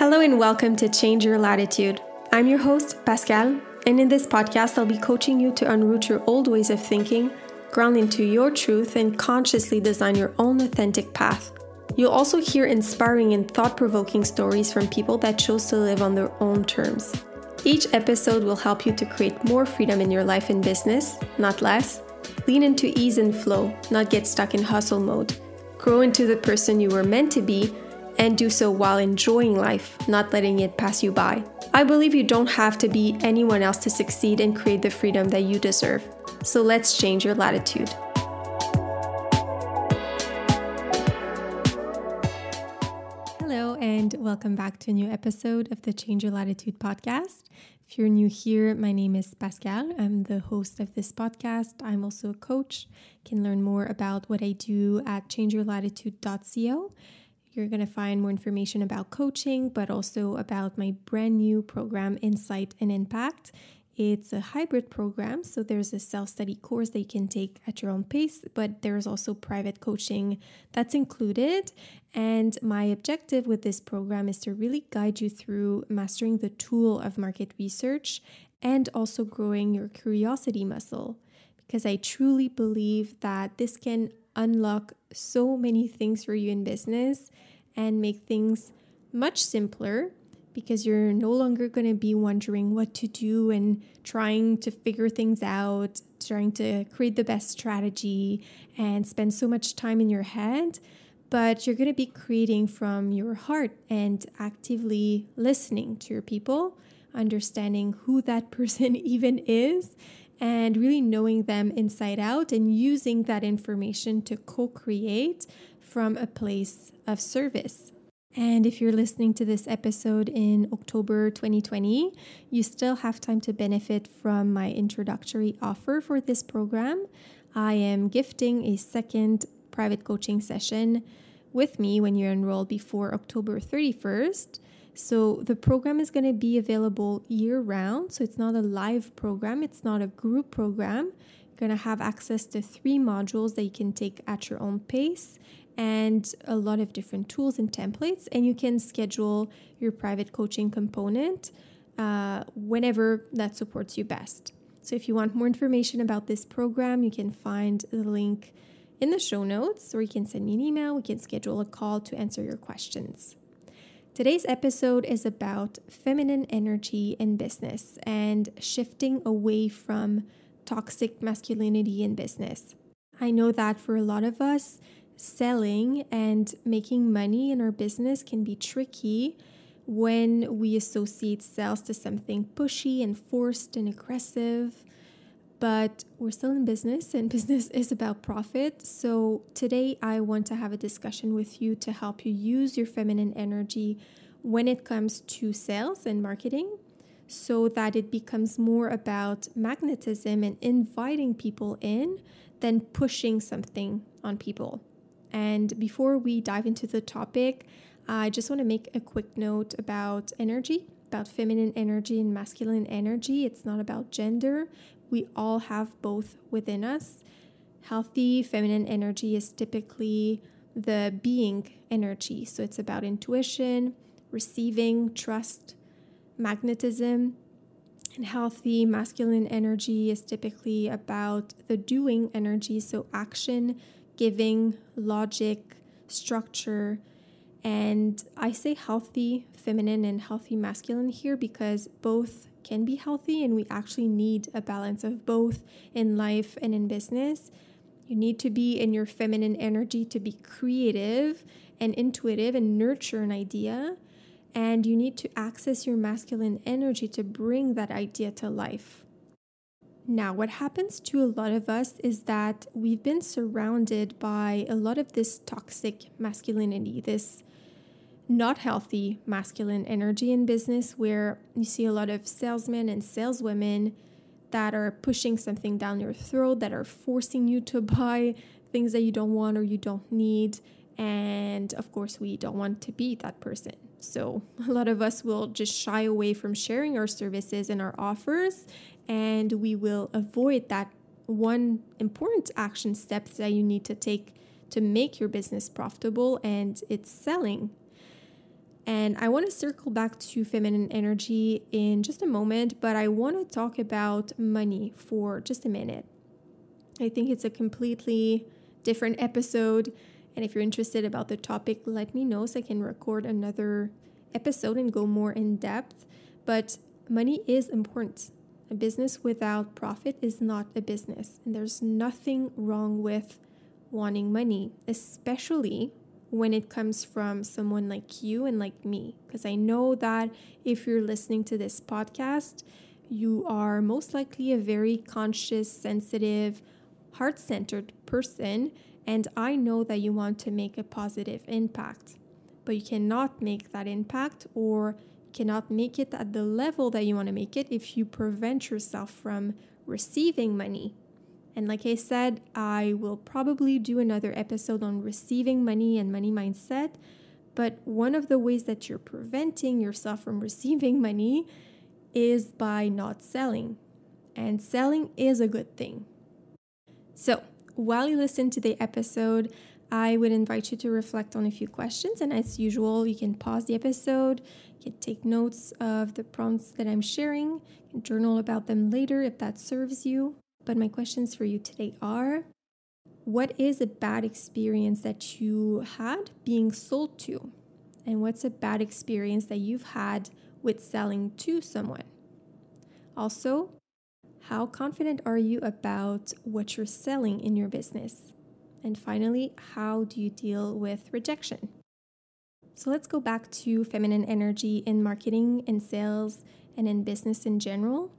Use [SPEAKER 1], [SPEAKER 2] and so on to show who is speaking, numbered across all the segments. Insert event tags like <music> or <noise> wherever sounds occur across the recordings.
[SPEAKER 1] Hello and welcome to Change Your Latitude. I'm your host, Pascal, and in this podcast, I'll be coaching you to unroot your old ways of thinking, ground into your truth, and consciously design your own authentic path. You'll also hear inspiring and thought provoking stories from people that chose to live on their own terms. Each episode will help you to create more freedom in your life and business, not less. Lean into ease and flow, not get stuck in hustle mode. Grow into the person you were meant to be and do so while enjoying life, not letting it pass you by. I believe you don't have to be anyone else to succeed and create the freedom that you deserve. So let's change your latitude. Hello, and welcome back to a new episode of the Change Your Latitude podcast. If you're new here, my name is Pascal. I'm the host of this podcast. I'm also a coach. You can learn more about what I do at changeyourlatitude.co. You're going to find more information about coaching, but also about my brand new program, Insight and Impact. It's a hybrid program, so there's a self study course that you can take at your own pace, but there's also private coaching that's included. And my objective with this program is to really guide you through mastering the tool of market research and also growing your curiosity muscle. Because I truly believe that this can unlock so many things for you in business and make things much simpler because you're no longer going to be wondering what to do and trying to figure things out, trying to create the best strategy and spend so much time in your head. But you're going to be creating from your heart and actively listening to your people, understanding who that <laughs> person even is, and really knowing them inside out and using that information to co create from a place of service. And if you're listening to this episode in October 2020, you still have time to benefit from my introductory offer for this program. I am gifting a second private coaching session with me when you're enrolled before October 31st. So the program is going to be available year round. So it's not a live program, it's not a group program. You're going to have access to three modules that you can take at your own pace and a lot of different tools and templates. And you can schedule your private coaching component uh, whenever that supports you best. So, if you want more information about this program, you can find the link in the show notes, or you can send me an email. We can schedule a call to answer your questions. Today's episode is about feminine energy in business and shifting away from toxic masculinity in business. I know that for a lot of us, selling and making money in our business can be tricky when we associate sales to something pushy and forced and aggressive. But we're still in business, and <laughs> business is about profit. So, today I want to have a discussion with you to help you use your feminine energy when it comes to sales and marketing so that it becomes more about magnetism and inviting people in than pushing something on people. And before we dive into the topic, I just want to make a quick note about energy, about feminine energy and masculine energy. It's not about gender, we all have both within us. Healthy feminine energy is typically the being energy. So it's about intuition, receiving, trust, magnetism. And healthy masculine energy is typically about the doing energy, so action, giving, logic, structure. And I say healthy feminine and healthy masculine here because both can be healthy and we actually need a balance of both in life and in business. You need to be in your feminine energy to be creative and intuitive and nurture an idea. And you need to access your masculine energy to bring that idea to life. Now, what happens to a lot of us is that we've been surrounded by a lot of this toxic masculinity, this not healthy masculine energy in business, where you see a lot of salesmen and saleswomen that are pushing something down your throat, that are forcing you to <laughs> buy things that you don't want or you don't need. And of course, we don't want to be that person. So, <laughs> a lot of us will just shy away from sharing our services and our offers and we will avoid that one important action step that you need to take to make your business profitable and it's selling. And I want to circle back to feminine energy in just a moment, but I want to talk about money for just a minute. I think it's a completely different episode. And if you're interested about the topic, let me know so I can record another episode and go more in depth. But money is important. A business without profit is not a business. And there's nothing wrong with wanting money, especially when it comes from someone like you and like me. Because I know that if you're listening to this podcast, you are most likely a very conscious, sensitive, heart centered person. And I know that you want to make a positive impact, but you cannot make that impact or cannot make it at the level that you want to make it if you prevent yourself from receiving money. And like I said, I will probably do another episode on receiving money and money mindset. But one of the ways that you're preventing yourself from <laughs> receiving money is by not selling. And selling is a good thing. So, while you listen to the episode, I would invite you to reflect on a few questions. And as usual, you can pause the episode, you can take notes of the prompts that I'm sharing, journal about them later if that serves you. But my questions for you today are What is a bad experience that you had being sold to? And what's a bad experience that you've had with selling to someone? Also, how confident are you about what you're selling in your business? And finally, how do you deal with rejection? So let's go back to feminine energy in marketing and sales and in business in general.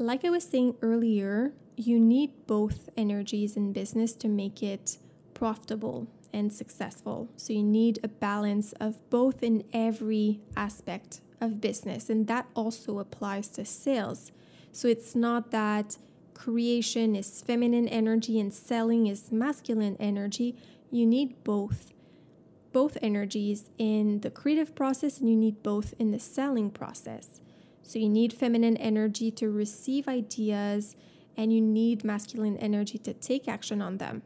[SPEAKER 1] Like I was saying earlier, you need both energies in business to make it profitable and successful. So you need a balance of both in every aspect of business, and that also applies to sales. So it's not that creation is feminine energy and selling is masculine energy. You need both. Both energies in the creative process, and you need both in the selling process. So you need feminine energy to receive ideas, and you need masculine energy to take action on them.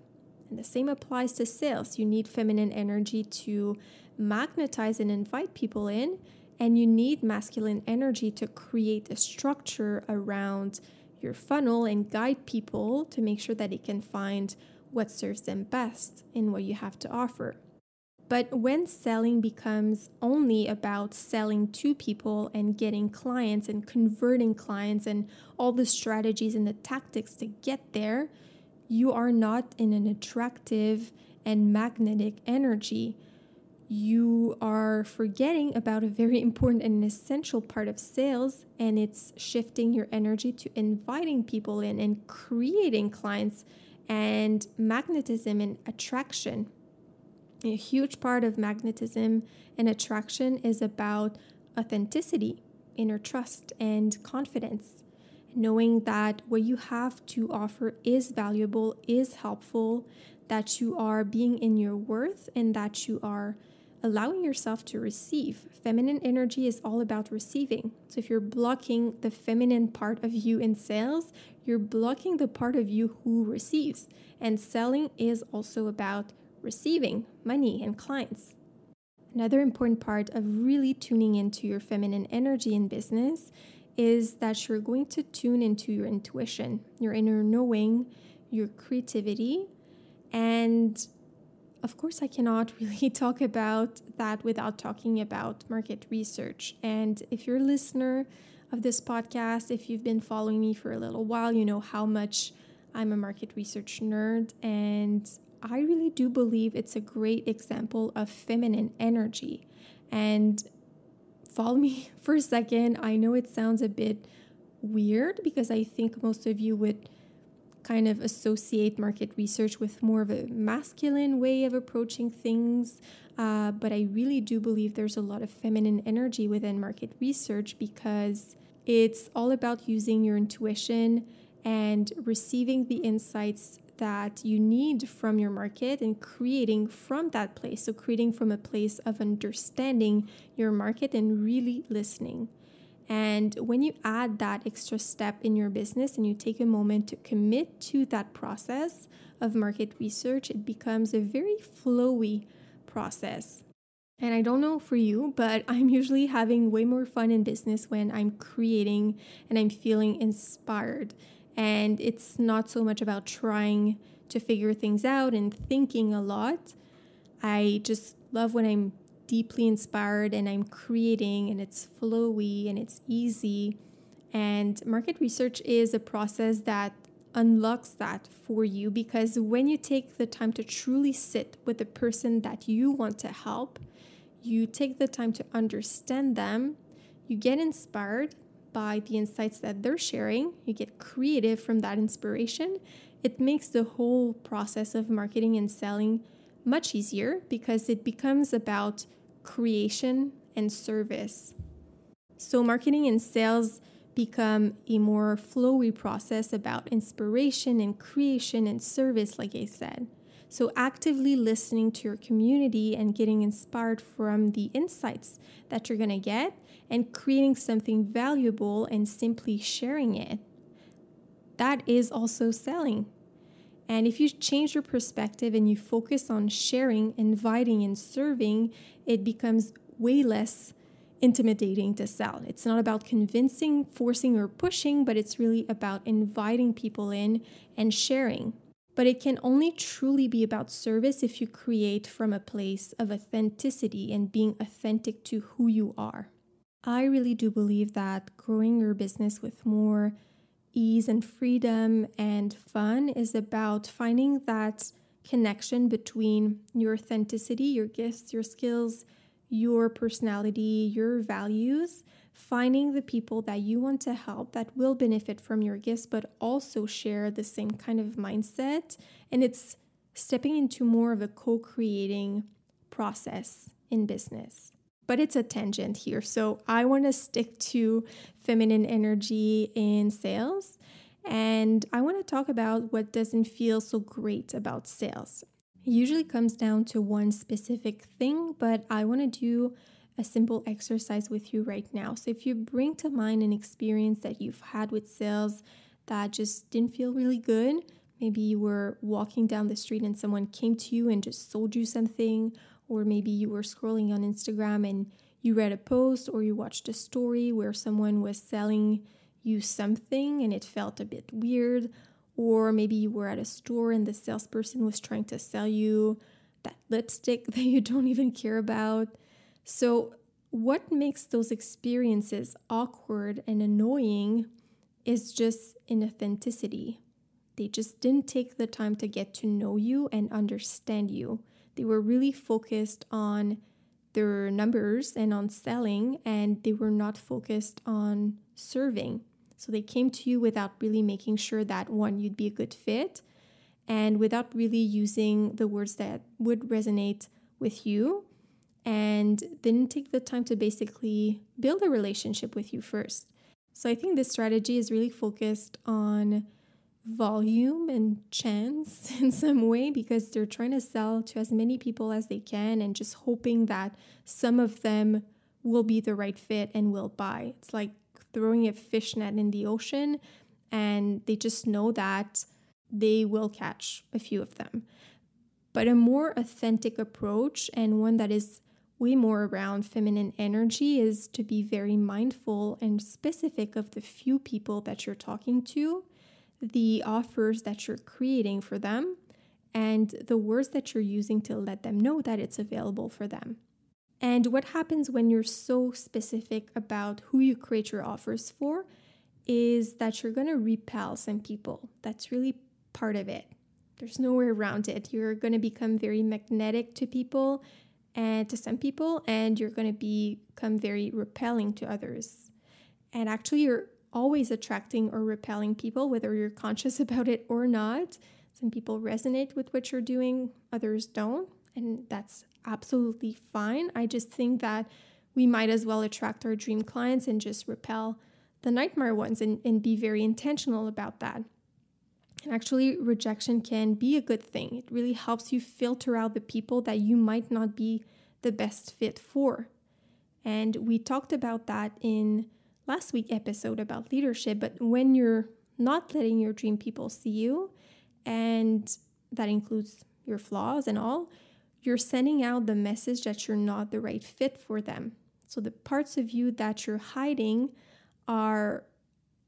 [SPEAKER 1] And the same applies to sales. You need feminine energy to magnetize and invite people in, and you need masculine energy to create a structure around your funnel and guide people to make sure that they can find what serves them best in what you have to offer. But when selling becomes only about selling to people and getting clients and converting clients and all the strategies and the tactics to get there, you are not in an attractive and magnetic energy you are forgetting about a very important and essential part of sales, and it's shifting your energy to inviting people in and creating clients and magnetism and attraction. A huge part of magnetism and attraction is about authenticity, inner trust, and confidence. Knowing that what you have to offer is valuable, is helpful, that you are being in your worth, and that you are allowing yourself to receive. Feminine energy is all about receiving. So if you're blocking the feminine part of you in sales, you're blocking the part of you who receives. And selling is also about receiving money and clients. Another important part of really tuning into your feminine energy in business is that you're going to tune into your intuition, your inner knowing, your creativity, and of course, I cannot <laughs> really talk about that without talking about market research. And if you're a listener of this podcast, if you've been following me for a little while, you know how much I'm a market research nerd. And I really do believe it's a great example of feminine energy. And follow me <laughs> for a second. I know it sounds a bit weird because I think most of you would kind of associate market research with more of a masculine way of approaching things. Uh, but I really do believe there's a lot of feminine energy within market research because it's all about using your intuition and receiving the insights that you need from your market and creating from that place. So, creating from a place of understanding your market and really listening. And when you add that extra step in your business and you take a moment to commit to that process of market research, it becomes a very flowy process. And I don't know for you, but <laughs> I'm usually having way more fun in business when I'm creating and I'm feeling inspired. And it's not so much about trying to figure things out and thinking a lot. I just love when I'm deeply inspired and I'm creating and it's flowy and it's easy. And market research is a process that unlocks that for you because when you take the time to truly sit with the person that you want to help, you take the time to understand them, you get inspired by the insights that they're sharing, you get creative from that inspiration. It makes the whole process of marketing and selling much easier because it becomes about creation and service. So, marketing and sales become a more flowy process about inspiration and creation and service, like I said. So, actively listening to your community and getting inspired from the insights that you're going to get and creating something valuable and simply sharing it. That is also selling. And if you change your perspective and you focus on sharing, inviting, and serving, it becomes way less intimidating to sell. It's not about convincing, forcing, or pushing, but it's really about inviting people in and sharing. But it can only truly be about service if you create from a place of authenticity and being authentic to who you are. I really do believe that growing your business with more ease and freedom and fun is about finding that connection between your authenticity, your gifts, your skills, your personality, your values, finding the people that you want to help that will benefit from your gifts, but also share the same kind of mindset. And it's stepping into more of a co creating process in business. But it's a tangent here. So I want to stick to feminine energy in sales. And I want to talk about what doesn't feel so great about sales. It usually comes down to one specific thing, but I want to do a simple exercise with you right now. So, if you bring to mind an experience that you've had with sales that just didn't feel really good, maybe you were walking down the street and someone came to you and just sold you something, or maybe you were scrolling on Instagram and you read a post or you watched a story where someone was selling you something and it felt a bit weird, or maybe you were at a store and the salesperson was trying to sell you that lipstick <laughs> that you don't even care about. So, what makes those experiences awkward and annoying is just inauthenticity. They just didn't take the time to get to know you and understand you. They were really focused on their numbers and on selling, and they were not focused on serving. So they came to you without really making sure that one, you'd be a good fit, and without really using the words that would resonate with you, and didn't take the time to basically build a relationship with you first. So I think this strategy is really focused on volume and chance <laughs> in some way because they're trying to sell to as many people as they can and just hoping that some of them will be the right fit and will buy. It's like throwing a fish net in the ocean and they just know that they will catch a few of them. But a more authentic approach and one that is way more around feminine energy is to be very mindful and specific of the few people that you're talking to, the offers that you're creating for them, and the words that you're using to let them know that it's available for them. And what happens when you're so specific about who you create your offers for is that you're going to repel some people. That's really part of it. There's no way around it. You're going to become very magnetic to people and to some people, and you're going to become very repelling to others. And actually, you're always attracting or repelling people, whether you're conscious <laughs> about it or not. Some people resonate with what you're doing, others don't. And that's absolutely fine. I just think that we might as well attract our dream clients and just repel the nightmare ones and, and be very intentional about that. And actually, rejection can be a good thing. It really helps you filter out the people that you might not be the best fit for. And we talked about that in last week episode about leadership, but when you're not letting your dream people see you, and that includes your flaws and all, you're sending out the message that you're not the right fit for them. So the parts of you that you're hiding are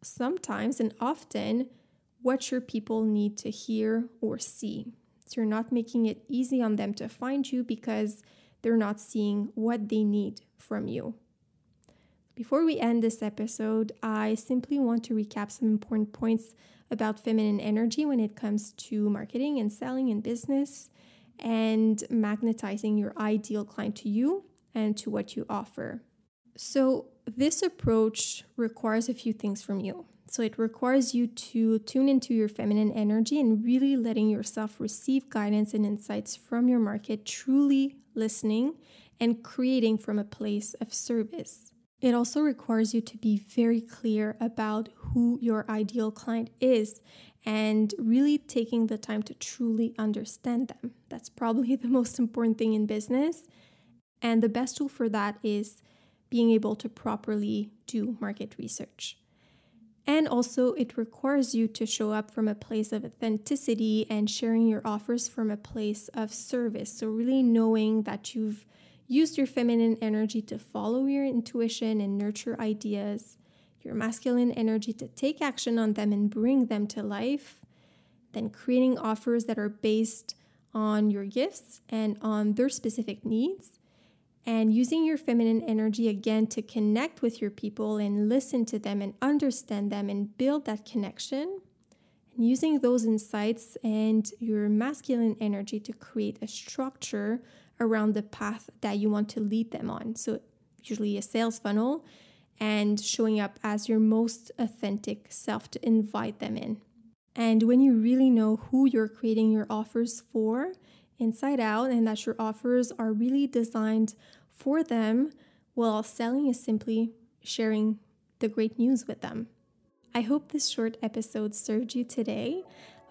[SPEAKER 1] sometimes and often what your people need to hear or see. So you're not making it easy on them to find you because they're not seeing what they need from you. Before we end this episode, I simply want to recap some important points about feminine energy when it comes to marketing and selling and business and magnetizing your ideal client to you and to what you offer. So, this approach requires a few things from you. So, it requires you to tune into your feminine energy and really letting yourself receive guidance and insights from your market, truly listening and creating from a place of service. It also requires you to be very clear about who your ideal client is and really taking the time to truly understand them. That's probably <laughs> the most important thing in business. And the best tool for that is being able to properly do market research. And also, it requires you to show up from a place of authenticity and sharing your offers from a place of service. So, really knowing that you've used your feminine energy to follow your intuition and nurture ideas, your masculine energy to take action on them and bring them to life, then creating offers that are based on your gifts and on their specific needs, and using your feminine energy again to connect with your people and listen to them and understand them and build that connection. And using those insights and your masculine energy to create a structure around the path that you want to lead them on. So, usually a sales funnel and showing up as your most authentic self to invite them in. And when you really know who you're creating your offers for, inside out, and that your offers are really designed for them, well, selling is simply sharing the great news with them. I hope this short episode served you today.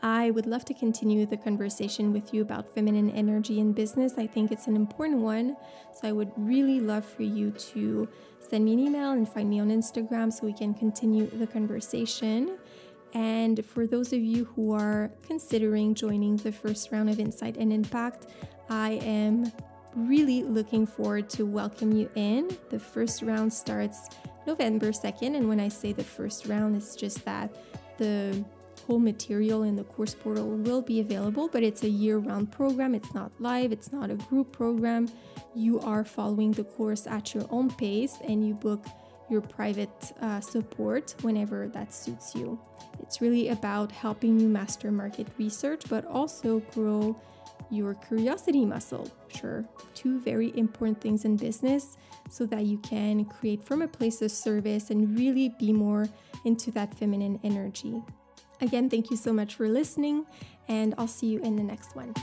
[SPEAKER 1] I would love to continue the conversation with you about feminine energy in business. I think it's an important one. So I would really love for you to send me an email and find me on Instagram so we can continue the conversation. And for those of you who are considering joining the first round of Insight and Impact, I am really looking forward to welcome you in. The first round starts November 2nd, and when I say the first round, it's just that the whole material in the course portal will be available, but it's a year round program. It's not live, it's not a group program. You are following the course at your own pace and you book your private uh, support whenever that suits you. It's really about helping you master market research, but also grow your curiosity muscle. Sure, two very important things in business so that you can create from a place of service and really be more into that feminine energy. Again, thank you so much for listening, and I'll see you in the next one.